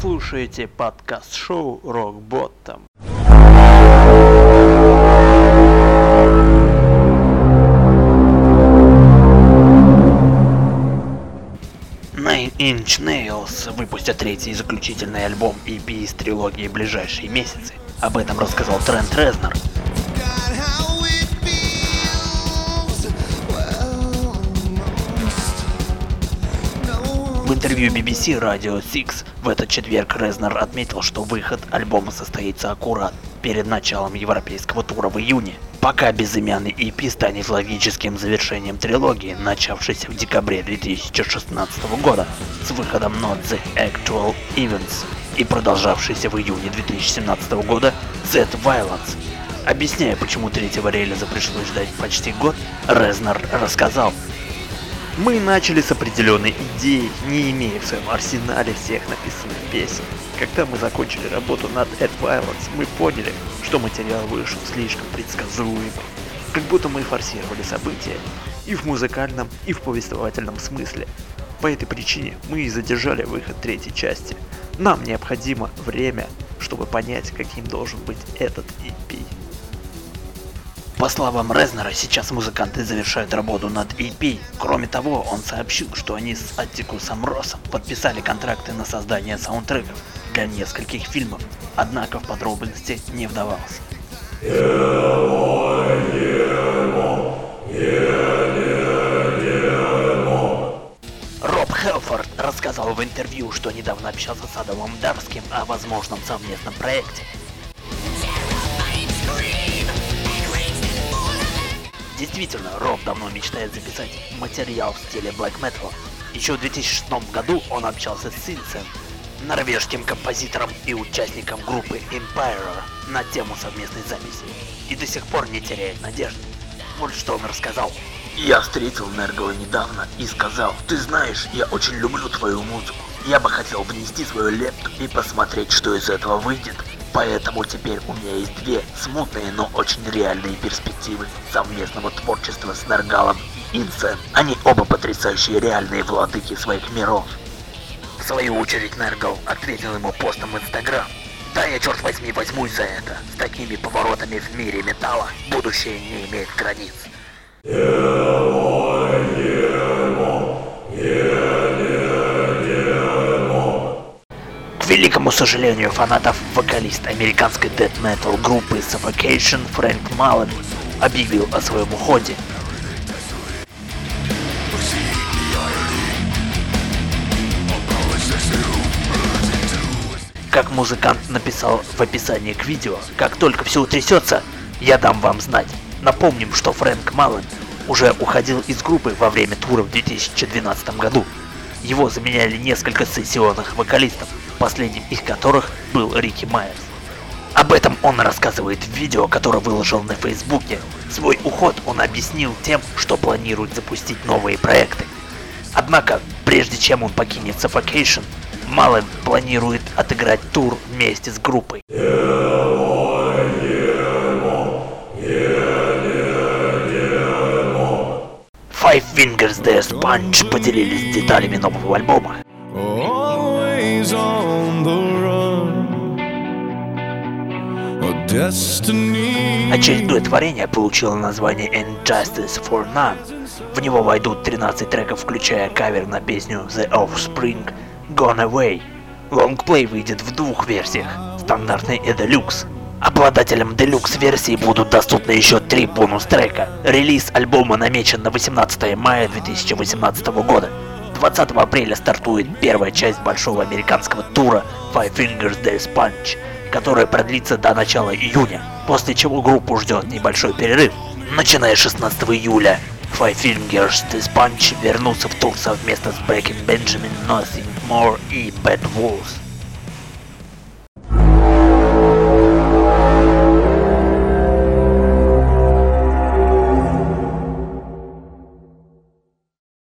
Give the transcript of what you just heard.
слушаете подкаст-шоу Rock Bottom. Nine Inch Nails выпустят третий и заключительный альбом EP из трилогии ближайшие месяцы. Об этом рассказал Трент Резнер. Интервью BBC Radio 6 в этот четверг Резнер отметил, что выход альбома состоится аккурат перед началом европейского тура в июне. Пока безымянный EP станет логическим завершением трилогии, начавшейся в декабре 2016 года с выходом Not the Actual Events и продолжавшейся в июне 2017 года Z Violence. Объясняя, почему третьего релиза пришлось ждать почти год, Резнер рассказал, мы начали с определенной идеи, не имея в своем арсенале всех написанных песен. Когда мы закончили работу над Ad Violence, мы поняли, что материал вышел слишком предсказуемым. Как будто мы форсировали события и в музыкальном, и в повествовательном смысле. По этой причине мы и задержали выход третьей части. Нам необходимо время, чтобы понять, каким должен быть этот EP. По словам Резнера, сейчас музыканты завершают работу над EP. Кроме того, он сообщил, что они с Аттикусом Россом подписали контракты на создание саундтреков для нескольких фильмов, однако в подробности не вдавался. Роб Хелфорд рассказал в интервью, что недавно общался с Адамом Дарским о возможном совместном проекте. Действительно, Роб давно мечтает записать материал в стиле Black Metal. Еще в 2006 году он общался с Синсен, норвежским композитором и участником группы Empire на тему совместной записи. И до сих пор не теряет надежды. Вот что он рассказал. Я встретил Нергова недавно и сказал, ты знаешь, я очень люблю твою музыку. Я бы хотел внести свою лепту и посмотреть, что из этого выйдет. Поэтому теперь у меня есть две смутные, но очень реальные перспективы совместного творчества с Нергалом и Инсен. Они оба потрясающие реальные владыки своих миров. В свою очередь Нергал ответил ему постом в Инстаграм. Да я черт возьми возьмусь за это. С такими поворотами в мире металла будущее не имеет границ. К великому сожалению фанатов, вокалист американской death metal группы Suffocation Фрэнк Маллен объявил о своем уходе. Как музыкант написал в описании к видео, как только все утрясется, я дам вам знать. Напомним, что Фрэнк Маллен уже уходил из группы во время тура в 2012 году. Его заменяли несколько сессионных вокалистов, последним из которых был Рики Майерс. Об этом он рассказывает в видео, которое выложил на Фейсбуке. Свой уход он объяснил тем, что планирует запустить новые проекты. Однако, прежде чем он покинет Suffocation, Мален планирует отыграть тур вместе с группой. Five Fingers Death Punch поделились деталями нового альбома. always on the run. A destiny. Очередное творение получило название Injustice for None. В него войдут 13 треков, включая кавер на песню The Offspring Gone Away. Лонгплей выйдет в двух версиях, стандартной и Deluxe. Обладателям Deluxe версии будут доступны еще три бонус-трека. Релиз альбома намечен на 18 мая 2018 года. 20 апреля стартует первая часть большого американского тура Five Fingers Death Punch, которая продлится до начала июня, после чего группу ждет небольшой перерыв. Начиная с 16 июля, Five Fingers Death Punch вернутся в тур совместно с Breaking Benjamin, Nothing More и Bad Wolves.